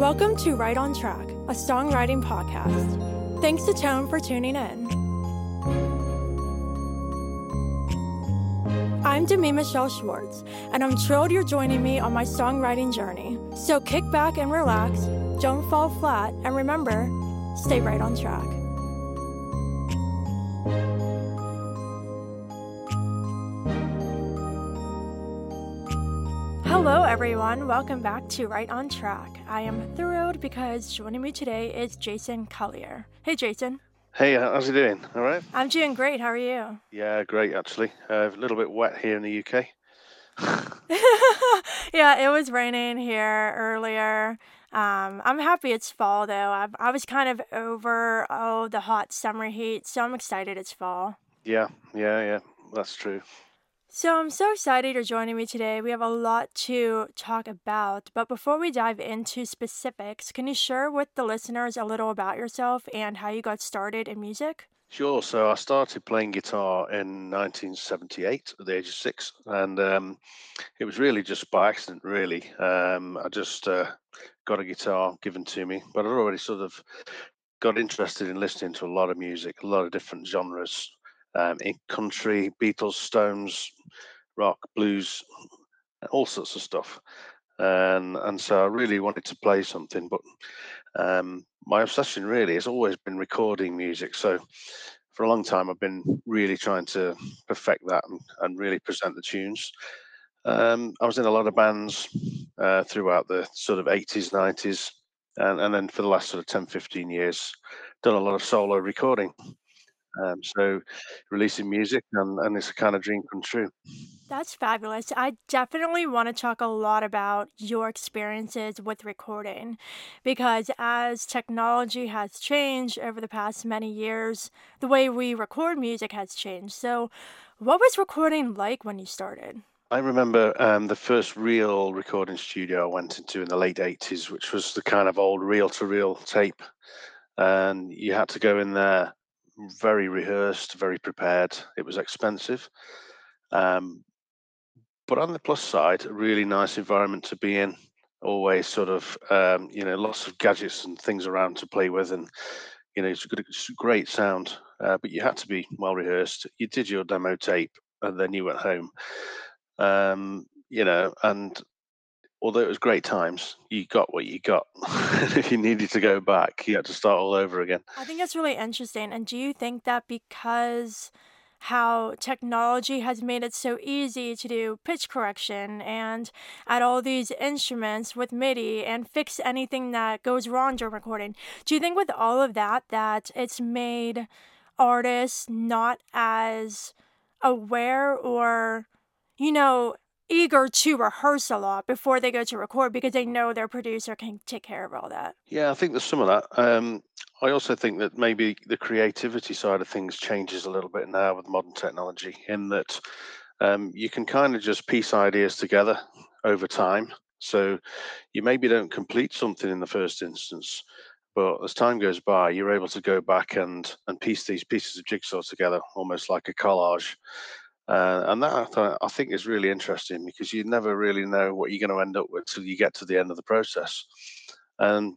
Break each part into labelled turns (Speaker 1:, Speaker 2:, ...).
Speaker 1: Welcome to Right on Track, a songwriting podcast. Thanks to Tone for tuning in. I'm Demi Michelle Schwartz, and I'm thrilled you're joining me on my songwriting journey. So kick back and relax, don't fall flat, and remember, stay right on track. Everyone. Welcome back to Right on Track. I am thrilled because joining me today is Jason Collier. Hey, Jason.
Speaker 2: Hey, how's it doing? All right?
Speaker 1: I'm doing great. How are you?
Speaker 2: Yeah, great actually. Uh, a little bit wet here in the UK.
Speaker 1: yeah, it was raining here earlier. Um, I'm happy it's fall though. I, I was kind of over oh the hot summer heat, so I'm excited it's fall.
Speaker 2: Yeah, yeah, yeah. That's true.
Speaker 1: So I'm so excited you're joining me today. We have a lot to talk about, but before we dive into specifics, can you share with the listeners a little about yourself and how you got started in music?
Speaker 2: Sure. So I started playing guitar in 1978 at the age of six, and um, it was really just by accident. Really, um, I just uh, got a guitar given to me, but I'd already sort of got interested in listening to a lot of music, a lot of different genres, um, in country, Beatles, Stones, rock, blues, all sorts of stuff. And and so I really wanted to play something, but um, my obsession really has always been recording music. So for a long time, I've been really trying to perfect that and, and really present the tunes. Um, I was in a lot of bands uh, throughout the sort of 80s, 90s, and, and then for the last sort of 10, 15 years, done a lot of solo recording. Um, so releasing music and, and it's a kind of dream come true.
Speaker 1: That's fabulous. I definitely want to talk a lot about your experiences with recording because as technology has changed over the past many years, the way we record music has changed. So, what was recording like when you started?
Speaker 2: I remember um, the first real recording studio I went into in the late 80s, which was the kind of old reel to reel tape. And you had to go in there very rehearsed, very prepared. It was expensive. Um, but on the plus side, a really nice environment to be in. Always sort of, um, you know, lots of gadgets and things around to play with, and you know, it's a, good, it's great sound. Uh, but you had to be well rehearsed. You did your demo tape, and then you went home. Um, you know, and although it was great times, you got what you got. if you needed to go back, you had to start all over again.
Speaker 1: I think that's really interesting. And do you think that because how technology has made it so easy to do pitch correction and add all these instruments with MIDI and fix anything that goes wrong during recording, do you think with all of that that it's made artists not as aware or you know eager to rehearse a lot before they go to record because they know their producer can take care of all that.
Speaker 2: Yeah, I think there's some of that. Um, I also think that maybe the creativity side of things changes a little bit now with modern technology, in that um, you can kind of just piece ideas together over time. So you maybe don't complete something in the first instance, but as time goes by, you're able to go back and and piece these pieces of jigsaw together, almost like a collage. Uh, and that I think is really interesting because you never really know what you're going to end up with till you get to the end of the process. And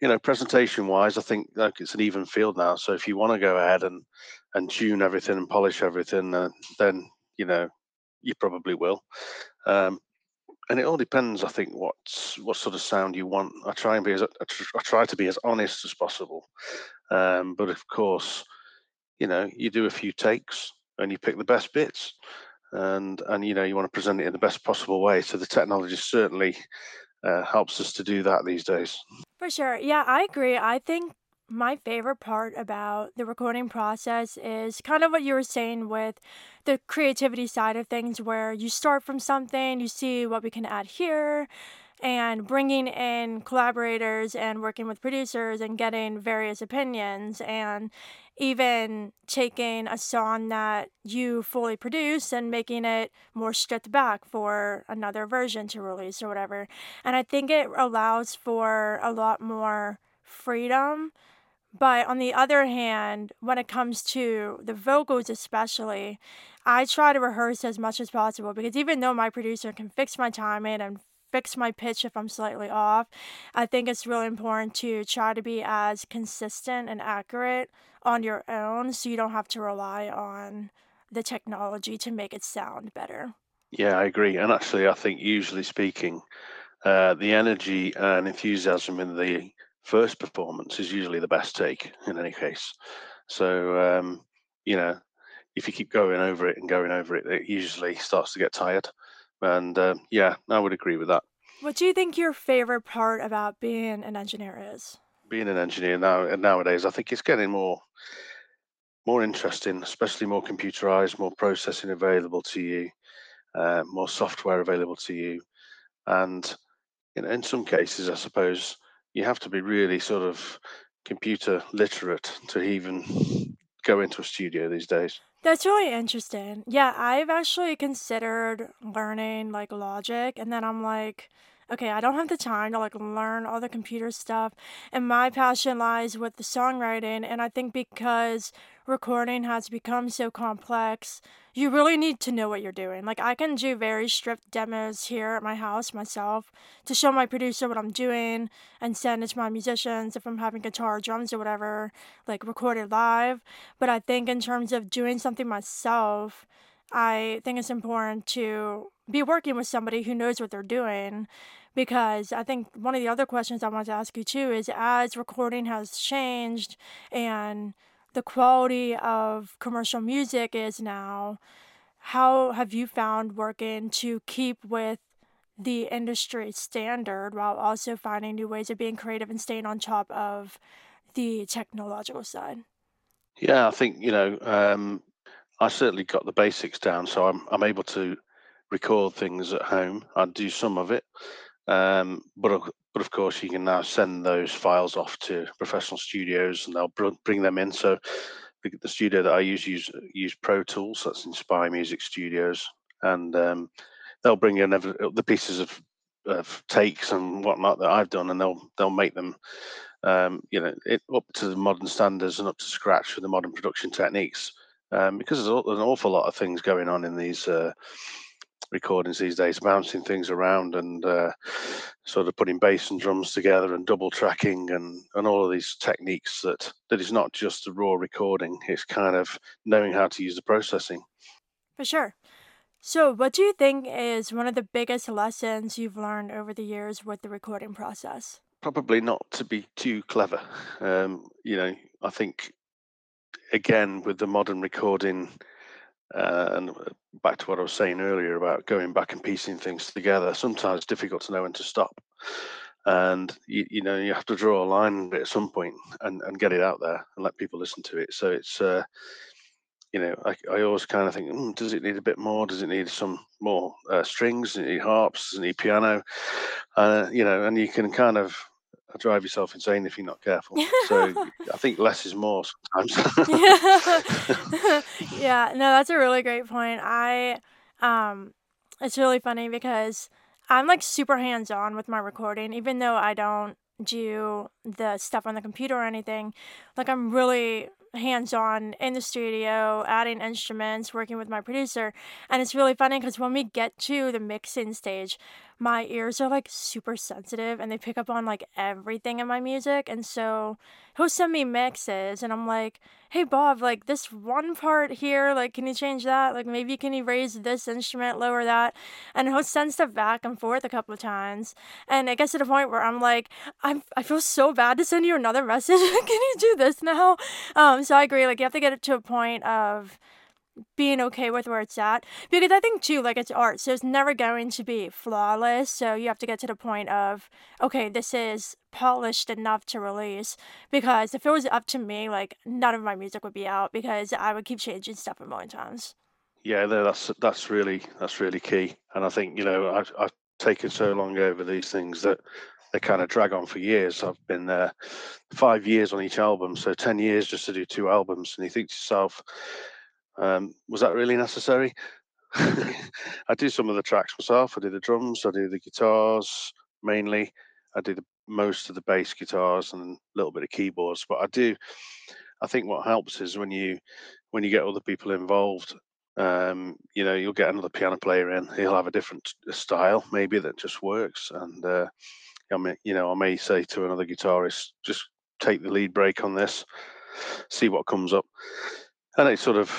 Speaker 2: you know, presentation wise, I think like it's an even field now. So if you want to go ahead and and tune everything and polish everything, uh, then you know you probably will. Um, and it all depends, I think, what what sort of sound you want. I try and be as I try to be as honest as possible, um, but of course, you know, you do a few takes and you pick the best bits and and you know you want to present it in the best possible way. So the technology certainly uh, helps us to do that these days.
Speaker 1: For sure. Yeah i agree. I think my favorite part about the recording process is kind of what you were saying with the creativity side of things where you start from something you see what we can add here and bringing in collaborators and working with producers and getting various opinions and even taking a song that you fully produce and making it more stripped back for another version to release or whatever. And I think it allows for a lot more freedom. But on the other hand, when it comes to the vocals, especially, I try to rehearse as much as possible because even though my producer can fix my timing and fix my pitch if I'm slightly off. I think it's really important to try to be as consistent and accurate on your own so you don't have to rely on the technology to make it sound better.
Speaker 2: Yeah, I agree. And actually, I think usually speaking, uh, the energy and enthusiasm in the first performance is usually the best take in any case. So, um, you know, if you keep going over it and going over it, it usually starts to get tired. And um, yeah, I would agree with that.
Speaker 1: What do you think your favorite part about being an engineer is?
Speaker 2: Being an engineer now nowadays, I think it's getting more more interesting, especially more computerized, more processing available to you, uh, more software available to you, and you know, in some cases, I suppose you have to be really sort of computer literate to even go into a studio these days.
Speaker 1: That's really interesting. Yeah, I've actually considered learning like logic, and then I'm like, okay, I don't have the time to like learn all the computer stuff. And my passion lies with the songwriting. And I think because recording has become so complex, you really need to know what you're doing. Like, I can do very stripped demos here at my house myself to show my producer what I'm doing and send it to my musicians if I'm having guitar, drums, or whatever, like recorded live. But I think in terms of doing something myself, I think it's important to be working with somebody who knows what they're doing because I think one of the other questions I want to ask you too is as recording has changed and the quality of commercial music is now, how have you found working to keep with the industry standard while also finding new ways of being creative and staying on top of the technological side?
Speaker 2: Yeah, I think you know um, I certainly got the basics down, so I'm I'm able to record things at home. I do some of it, um, but but of course you can now send those files off to professional studios, and they'll bring them in. So the studio that I use use use Pro Tools. That's Inspire Music Studios, and um, they'll bring in the pieces of, of takes and whatnot that I've done, and they'll they'll make them, um, you know, it, up to the modern standards and up to scratch with the modern production techniques um, because there's, an awful lot of things going on in these uh, recordings these days, bouncing things around and uh, sort of putting bass and drums together and double tracking and, and all of these techniques that that is not just a raw recording. It's kind of knowing how to use the processing.
Speaker 1: For sure. So, what do you think is one of the biggest lessons you've learned over the years with the recording process?
Speaker 2: Probably not to be too clever. Um, you know, I think again with the modern recording and uh, back to what I was saying earlier about going back and piecing things together, sometimes difficult to know when to stop. And you, you know you have to draw a line at some point and, and get it out there and let people listen to it. So it's uh, you know I, I always kind of think, mm, does it need a bit more? Does it need some more uh, strings? Does it need harps? Does it need piano? Uh, you know, and you can kind of drive yourself insane if you're not careful. So I think less is more sometimes.
Speaker 1: yeah. yeah, no, that's a really great point. I um it's really funny because I'm like super hands on with my recording, even though I don't do the stuff on the computer or anything. Like I'm really hands on in the studio, adding instruments, working with my producer. And it's really funny because when we get to the mixing stage, my ears are like super sensitive and they pick up on like everything in my music. And so he'll send me mixes and I'm like, hey, Bob, like this one part here, like, can you change that? Like, maybe can you raise this instrument, lower that? And he'll send stuff back and forth a couple of times. And it gets to the point where I'm like, I'm, I feel so bad to send you another message. can you do this now? Um, so I agree. Like, you have to get it to a point of, being okay with where it's at. Because i think too like it's art so it's never going to be flawless. So you have to get to the point of okay this is polished enough to release. Because if it was up to me like none of my music would be out because i would keep changing stuff a million times.
Speaker 2: Yeah that's that's really that's really key. And i think you know i've, I've taken so long over these things that they kind of drag on for years. I've been there five years on each album so 10 years just to do two albums. And you think to yourself um, was that really necessary? I do some of the tracks myself. I do the drums, I do the guitars mainly. I do the most of the bass guitars and a little bit of keyboards. But I do. I think what helps is when you when you get other people involved Um, you know, you'll get another piano player in. He'll have a different style, maybe that just works. And uh, I mean, you know, I may say to another guitarist, just take the lead break on this, see what comes up. And it's sort of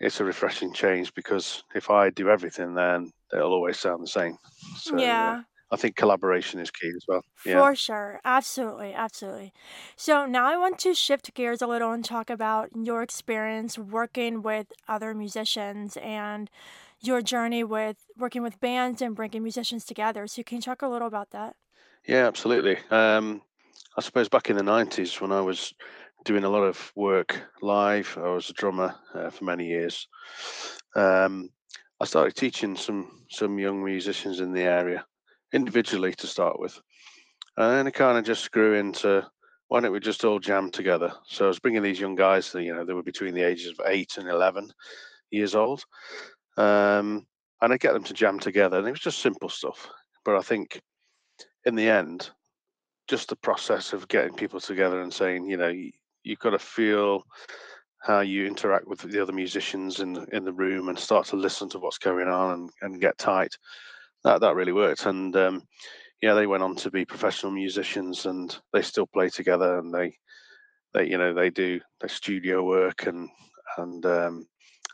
Speaker 2: it's a refreshing change because if I do everything, then it'll always sound the same. So uh,
Speaker 1: Yeah.
Speaker 2: I think collaboration is key as well. Yeah.
Speaker 1: For sure. Absolutely. Absolutely. So now I want to shift gears a little and talk about your experience working with other musicians and your journey with working with bands and bringing musicians together. So can you talk a little about that?
Speaker 2: Yeah, absolutely. Um, I suppose back in the 90s when I was doing a lot of work live, I was a drummer uh, for many years. Um, I started teaching some some young musicians in the area individually to start with, and then it kind of just grew into why don't we just all jam together? So I was bringing these young guys, that, you know, they were between the ages of eight and eleven years old, um, and I get them to jam together, and it was just simple stuff. But I think in the end, just the process of getting people together and saying, you know, you've got to feel how you interact with the other musicians in the, in the room and start to listen to what's going on and, and get tight. That that really worked. And um, yeah, they went on to be professional musicians and they still play together and they they you know they do their studio work and and um,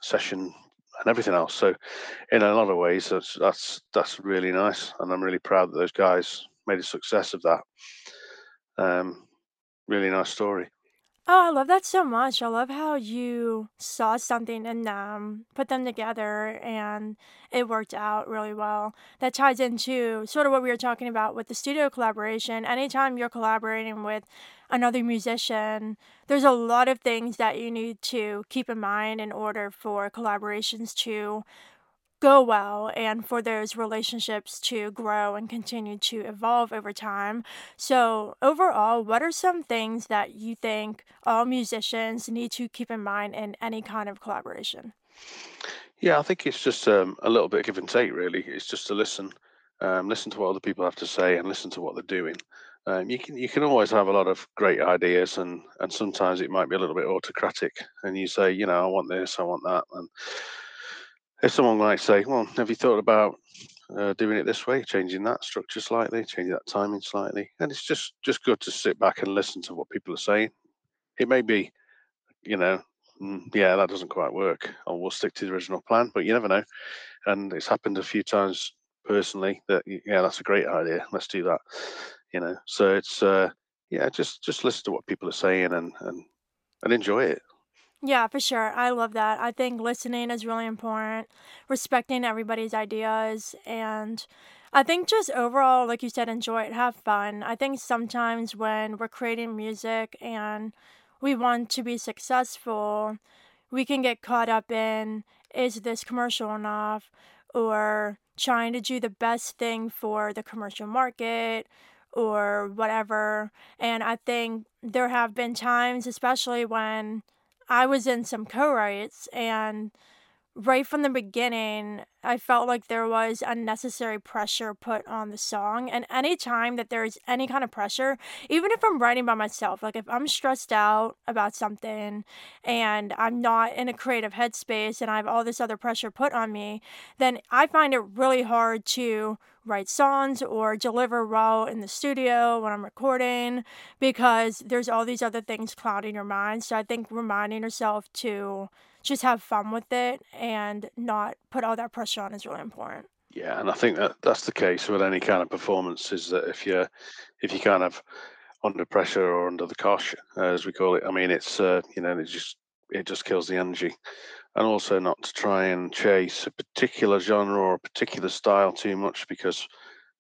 Speaker 2: session and everything else. So in a lot of ways, that's that's that's really nice, and I'm really proud that those guys made a success of that. Um, really nice story.
Speaker 1: Oh, I love that so much. I love how you saw something in them, um, put them together, and it worked out really well. That ties into sort of what we were talking about with the studio collaboration. Anytime you're collaborating with another musician, there's a lot of things that you need to keep in mind in order for collaborations to go well and for those relationships to grow and continue to evolve over time. So, overall, what are some things that you think all musicians need to keep in mind in any kind of collaboration?
Speaker 2: Yeah, I think it's just um, a little bit of give and take. Really, it's just to listen, um, listen to what other people have to say, and listen to what they're doing. Um, you can you can always have a lot of great ideas, and and sometimes it might be a little bit autocratic, and you say, you know, I want this, I want that, and if someone might say, well, have you thought about uh, doing it this way, changing that structure slightly, changing that timing slightly, and it's just just good to sit back and listen to what people are saying. It may be, you know, "Mm, yeah, that doesn't quite work, or we'll stick to the original plan, but you never know. And it's happened a few times personally that yeah, that's a great idea. Let's do that. You know, so it's uh, yeah, just just listen to what people are saying and and and enjoy it.
Speaker 1: Yeah, for sure. I love that. I think listening is really important, respecting everybody's ideas, and I think just overall, like you said, enjoy it, have fun. I think sometimes when we're creating music and we want to be successful, we can get caught up in is this commercial enough or trying to do the best thing for the commercial market or whatever. And I think there have been times, especially when I was in some co-writes and right from the beginning, I felt like there was unnecessary pressure put on the song. And anytime that there's any kind of pressure, even if I'm writing by myself, like if I'm stressed out about something and I'm not in a creative headspace and I have all this other pressure put on me, then I find it really hard to write songs or deliver well in the studio when I'm recording because there's all these other things clouding your mind. So I think reminding yourself to just have fun with it and not put all that pressure on is really important.
Speaker 2: Yeah, and I think that that's the case with any kind of performance. Is that if you're if you kind of under pressure or under the cosh, uh, as we call it. I mean, it's uh, you know, it just it just kills the energy, and also not to try and chase a particular genre or a particular style too much because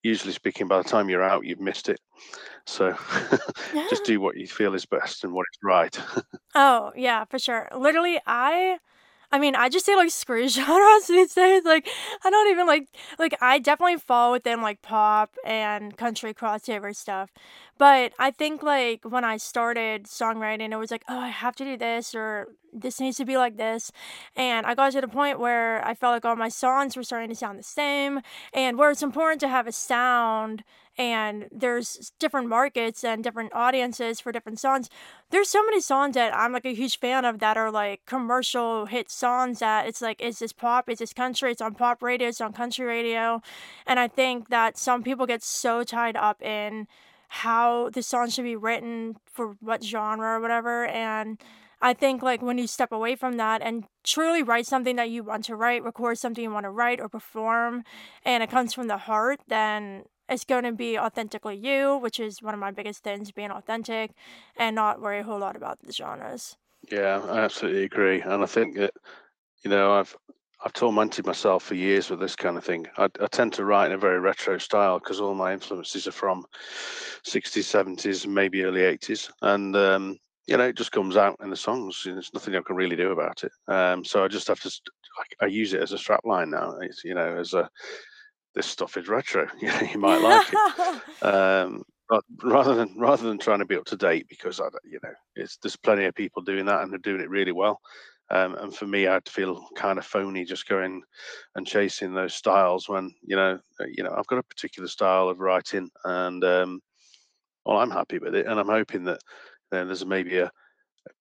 Speaker 2: usually speaking, by the time you're out, you've missed it. So just do what you feel is best and what is right.
Speaker 1: Oh, yeah, for sure. Literally, I I mean, I just say like screw genres these days. Like, I don't even like like I definitely fall within like pop and country crossover stuff. But I think like when I started songwriting, it was like, oh, I have to do this or this needs to be like this. And I got to the point where I felt like all my songs were starting to sound the same. And where it's important to have a sound and there's different markets and different audiences for different songs. There's so many songs that I'm like a huge fan of that are like commercial hit songs that it's like, is this pop? Is this country? It's on pop radio, it's on country radio. And I think that some people get so tied up in how the song should be written for what genre or whatever. And I think like when you step away from that and truly write something that you want to write, record something you want to write or perform, and it comes from the heart, then it's going to be authentically you, which is one of my biggest things, being authentic and not worry a whole lot about the genres.
Speaker 2: Yeah, I absolutely agree. And I think that, you know, I've I've tormented myself for years with this kind of thing. I, I tend to write in a very retro style because all my influences are from 60s, 70s, maybe early 80s. And um, you know, it just comes out in the songs. There's nothing I can really do about it. Um, so I just have to. I, I use it as a strap line now. It's, you know, as a this stuff is retro. You know, you might like it. Um, but rather than rather than trying to be up to date, because I, you know, it's there's plenty of people doing that and they're doing it really well. Um, and for me, I'd feel kind of phony just going and chasing those styles when you know, uh, you know, I've got a particular style of writing, and um, well, I'm happy with it, and I'm hoping that then there's maybe a,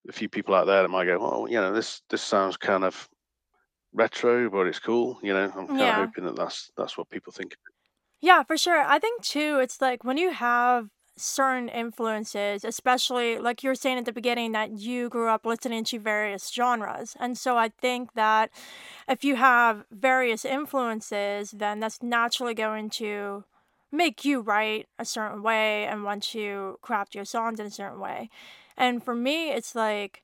Speaker 2: a few people out there that might go, oh, you know, this this sounds kind of retro, but it's cool. You know, I'm kind of hoping that that's that's what people think.
Speaker 1: Yeah, for sure. I think too, it's like when you have certain influences, especially like you were saying at the beginning that you grew up listening to various genres. And so I think that if you have various influences, then that's naturally going to make you write a certain way and want to craft your songs in a certain way. And for me, it's like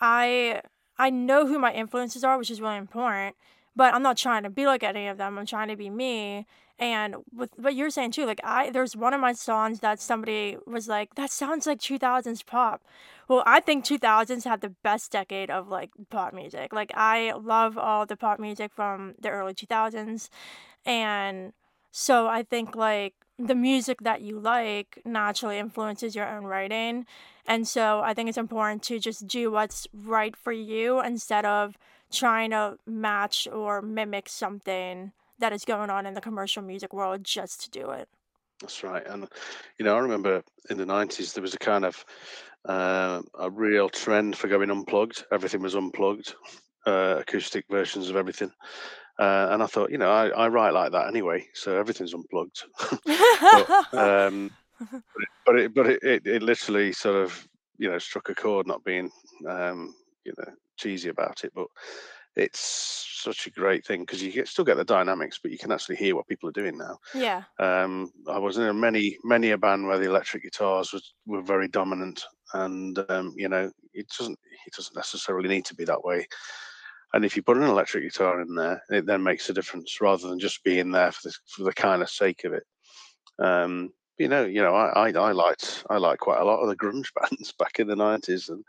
Speaker 1: I I know who my influences are, which is really important, but I'm not trying to be like any of them. I'm trying to be me. And with what you're saying too, like I there's one of my songs that somebody was like, that sounds like 2000s pop. Well, I think 2000s had the best decade of like pop music. Like I love all the pop music from the early 2000s and so I think like the music that you like naturally influences your own writing. And so I think it's important to just do what's right for you instead of trying to match or mimic something that is going on in the commercial music world just to do it.
Speaker 2: That's right. And you know, I remember in the '90s there was a kind of uh, a real trend for going unplugged. Everything was unplugged, uh, acoustic versions of everything. Uh, and I thought, you know, I, I write like that anyway, so everything's unplugged. but um, but it but it, it, it literally sort of you know struck a chord, not being um, you know cheesy about it, but it's such a great thing because you get, still get the dynamics, but you can actually hear what people are doing now.
Speaker 1: yeah.
Speaker 2: Um, I was in a many many a band where the electric guitars was were very dominant, and um, you know it doesn't it doesn't necessarily need to be that way. And if you put an electric guitar in there, it then makes a difference rather than just being there for the for the kind of sake of it. Um, you know, you know, I, I I liked I liked quite a lot of the grunge bands back in the nineties, and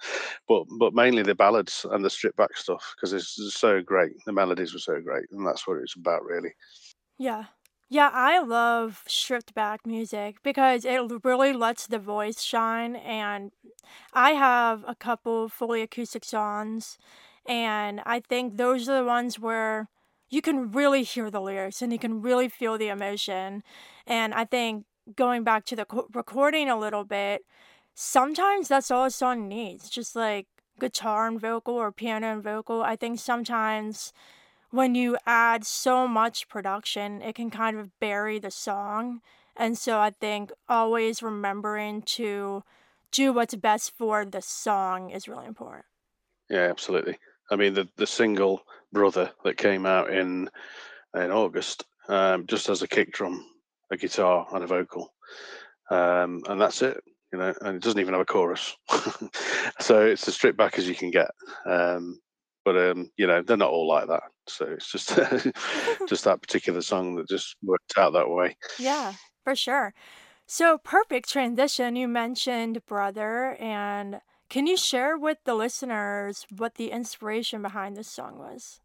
Speaker 2: but but mainly the ballads and the stripped back stuff because it's so great. The melodies were so great, and that's what it's about, really.
Speaker 1: Yeah. Yeah, I love stripped back music because it really lets the voice shine. And I have a couple fully acoustic songs, and I think those are the ones where you can really hear the lyrics and you can really feel the emotion. And I think going back to the co- recording a little bit, sometimes that's all a song needs, just like guitar and vocal or piano and vocal. I think sometimes when you add so much production, it can kind of bury the song. And so I think always remembering to do what's best for the song is really important.
Speaker 2: Yeah, absolutely. I mean, the the single "Brother" that came out in in August um, just has a kick drum, a guitar, and a vocal, um, and that's it. You know, and it doesn't even have a chorus, so it's as stripped back as you can get. Um, but um, you know, they're not all like that. So it's just just that particular song that just worked out that way.
Speaker 1: yeah, for sure. So, perfect transition. You mentioned Brother, and can you share with the listeners what the inspiration behind this song was?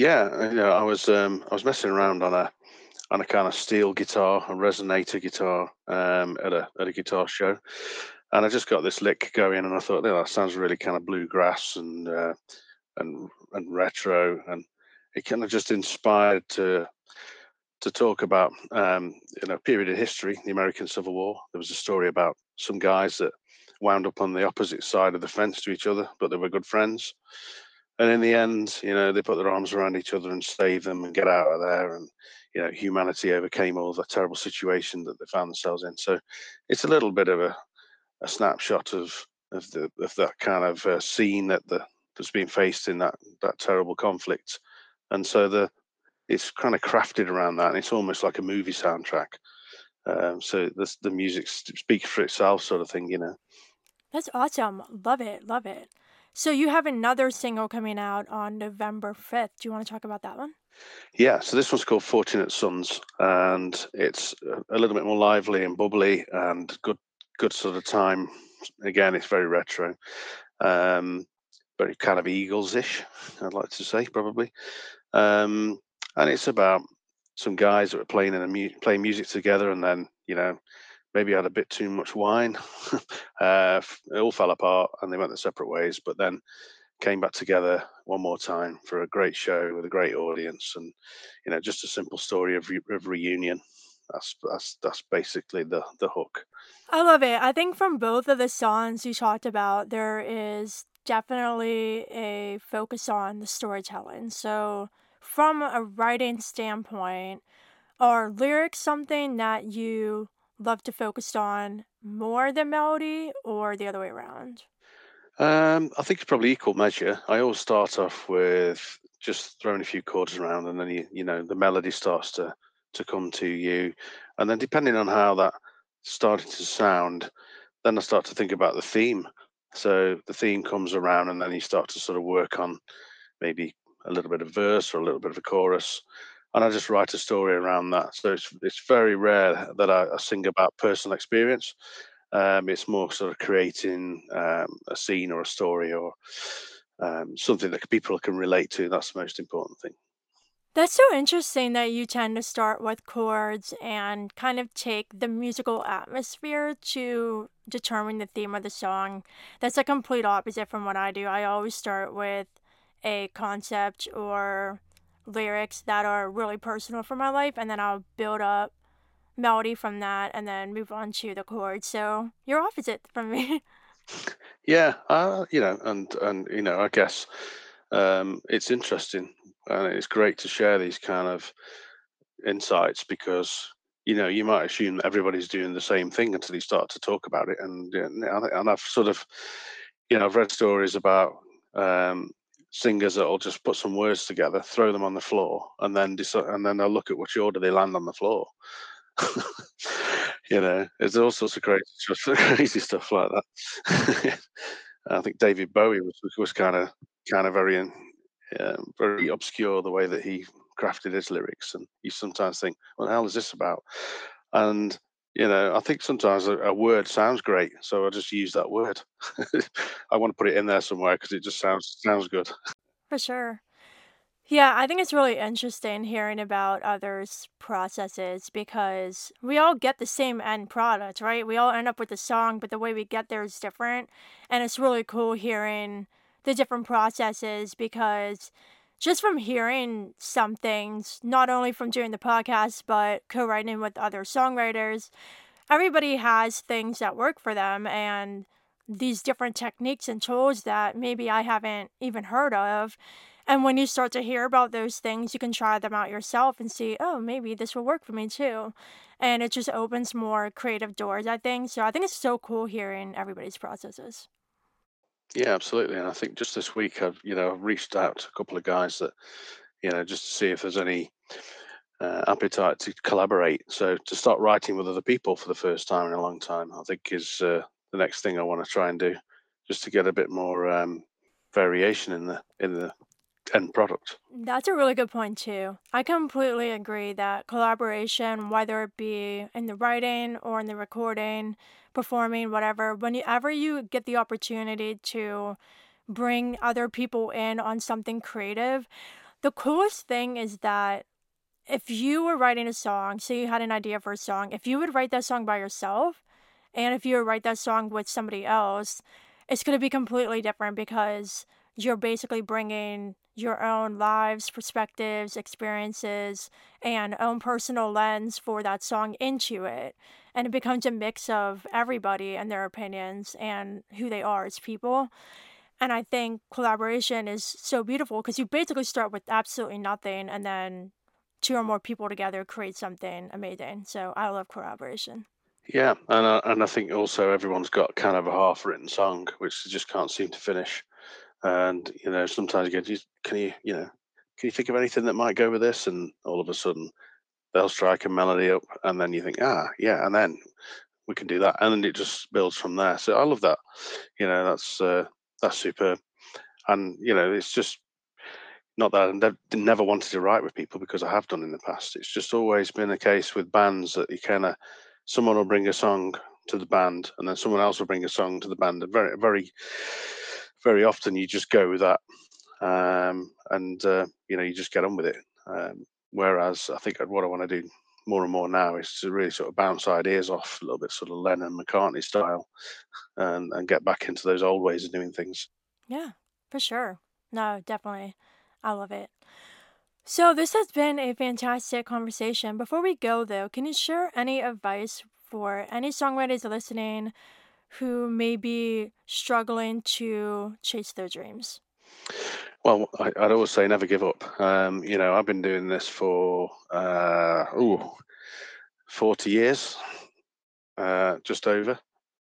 Speaker 2: Yeah, you know, I was um, I was messing around on a on a kind of steel guitar, a resonator guitar, um, at a at a guitar show, and I just got this lick going, and I thought, oh, that sounds really kind of bluegrass and uh, and and retro, and it kind of just inspired to to talk about um, you know a period in history, the American Civil War. There was a story about some guys that wound up on the opposite side of the fence to each other, but they were good friends. And in the end, you know, they put their arms around each other and saved them and get out of there. And you know, humanity overcame all the terrible situation that they found themselves in. So it's a little bit of a a snapshot of of the of that kind of uh, scene that the that's being faced in that that terrible conflict, and so the it's kind of crafted around that. And it's almost like a movie soundtrack. Um, so the the music speaks for itself, sort of thing, you know.
Speaker 1: That's awesome. Love it. Love it. So you have another single coming out on November 5th. Do you want to talk about that one?
Speaker 2: Yeah, so this one's called Fortunate Sons, and it's a little bit more lively and bubbly and good good sort of time. Again, it's very retro, um, very kind of Eagles-ish. I'd like to say probably, um, and it's about some guys that were playing in a mu- playing music together, and then you know maybe had a bit too much wine. uh, it all fell apart, and they went their separate ways. But then came back together one more time for a great show with a great audience, and you know just a simple story of, re- of reunion. That's that's that's basically the the hook.
Speaker 1: I love it. I think from both of the songs you talked about, there is definitely a focus on the storytelling. So, from a writing standpoint, are lyrics something that you love to focus on more than melody or the other way around?
Speaker 2: Um, I think it's probably equal measure. I always start off with just throwing a few chords around, and then you you know the melody starts to to come to you, and then depending on how that starting to sound, then I start to think about the theme. So the theme comes around, and then you start to sort of work on maybe a little bit of verse or a little bit of a chorus, and I just write a story around that. So it's it's very rare that I, I sing about personal experience. Um, it's more sort of creating um, a scene or a story or um, something that people can relate to. That's the most important thing.
Speaker 1: That's so interesting that you tend to start with chords and kind of take the musical atmosphere to determine the theme of the song. That's a complete opposite from what I do. I always start with a concept or lyrics that are really personal for my life, and then I'll build up melody from that and then move on to the chords. So you're opposite from me.
Speaker 2: Yeah, uh, you know, and and you know, I guess um, it's interesting and it's great to share these kind of insights because you know you might assume everybody's doing the same thing until you start to talk about it and and I've sort of you know I've read stories about um, singers that'll just put some words together, throw them on the floor, and then decide, and then they'll look at which order they land on the floor. you know, there's all sorts of crazy, crazy stuff like that. I think David Bowie was was kind of kind of very um, very obscure the way that he crafted his lyrics, and you sometimes think, "What the hell is this about?" And you know, I think sometimes a, a word sounds great, so I just use that word. I want to put it in there somewhere because it just sounds sounds good.
Speaker 1: For sure. Yeah, I think it's really interesting hearing about others' processes because we all get the same end product, right? We all end up with a song, but the way we get there is different. And it's really cool hearing the different processes because just from hearing some things, not only from doing the podcast, but co writing with other songwriters, everybody has things that work for them and these different techniques and tools that maybe I haven't even heard of. And when you start to hear about those things, you can try them out yourself and see, oh, maybe this will work for me too. And it just opens more creative doors, I think. So I think it's so cool hearing everybody's processes.
Speaker 2: Yeah, absolutely. And I think just this week, I've you know I've reached out to a couple of guys that you know just to see if there's any uh, appetite to collaborate. So to start writing with other people for the first time in a long time, I think is uh, the next thing I want to try and do, just to get a bit more um, variation in the in the end product.
Speaker 1: That's a really good point, too. I completely agree that collaboration, whether it be in the writing or in the recording, performing, whatever, whenever you get the opportunity to bring other people in on something creative, the coolest thing is that if you were writing a song, say you had an idea for a song, if you would write that song by yourself, And if you would write that song with somebody else, it's going to be completely different because you're basically bringing your own lives, perspectives, experiences, and own personal lens for that song into it. And it becomes a mix of everybody and their opinions and who they are as people. And I think collaboration is so beautiful because you basically start with absolutely nothing and then two or more people together create something amazing. So I love collaboration.
Speaker 2: Yeah, and I, and I think also everyone's got kind of a half-written song which they just can't seem to finish. And you know, sometimes you go, "Can you, you know, can you think of anything that might go with this?" And all of a sudden, they'll strike a melody up, and then you think, "Ah, yeah," and then we can do that, and then it just builds from there. So I love that. You know, that's uh, that's superb. And you know, it's just not that I never wanted to write with people because I have done in the past. It's just always been a case with bands that you kind of someone will bring a song to the band, and then someone else will bring a song to the band. And very, very, very often you just go with that, um, and uh, you know you just get on with it. Um, whereas I think what I want to do more and more now is to really sort of bounce ideas off a little bit, sort of Lennon McCartney style, and and get back into those old ways of doing things.
Speaker 1: Yeah, for sure. No, definitely. I love it. So, this has been a fantastic conversation. Before we go, though, can you share any advice for any songwriters listening who may be struggling to chase their dreams?
Speaker 2: Well, I, would always say never give up. Um, you know, I've been doing this for uh, ooh, 40 years, uh, just over.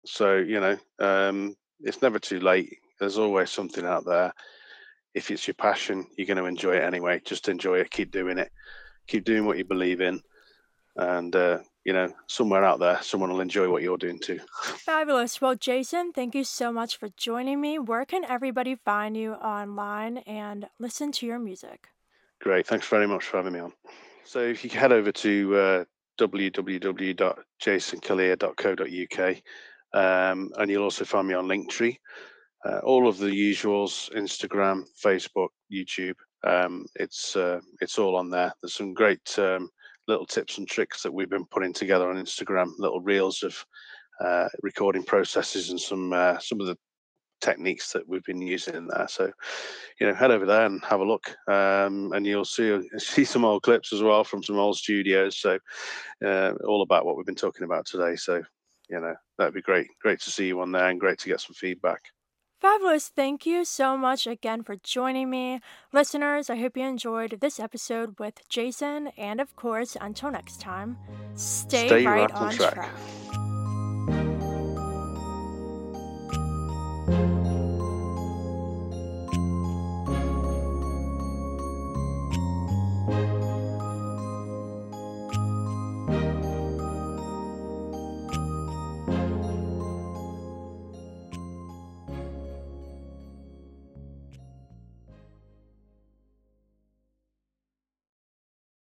Speaker 2: So, you know, um, it's never too late. There's always something out there if it's your passion, you're going to enjoy it anyway. Just enjoy it. Keep doing it. Keep doing what you believe in, and uh, you know, somewhere out there, someone will enjoy what you're doing too.
Speaker 1: Fabulous. Well, Jason, thank you so much for joining me. Where can everybody find you online and listen to your music?
Speaker 2: Great. Thanks very much for having me on. So, if you head over to uh, um, and you'll also find me on Linktree uh, all of the usuals instagram facebook youtube um, it's uh, it's all on there there's some great um, little tips and tricks that we've been putting together on instagram little reels of uh, recording processes and some uh, some of the techniques that we've been using in there. So you know head over there and have a look um, and you'll see see some old clips as well from some old studios. So uh, all about what we've been talking about today. So you know that'd be great great to see you on there and great to get some feedback
Speaker 1: Fabulous. Thank you so much again for joining me. Listeners, I hope you enjoyed this episode with Jason. And of course, until next time, stay,
Speaker 2: stay
Speaker 1: right,
Speaker 2: right,
Speaker 1: on
Speaker 2: track.
Speaker 1: track.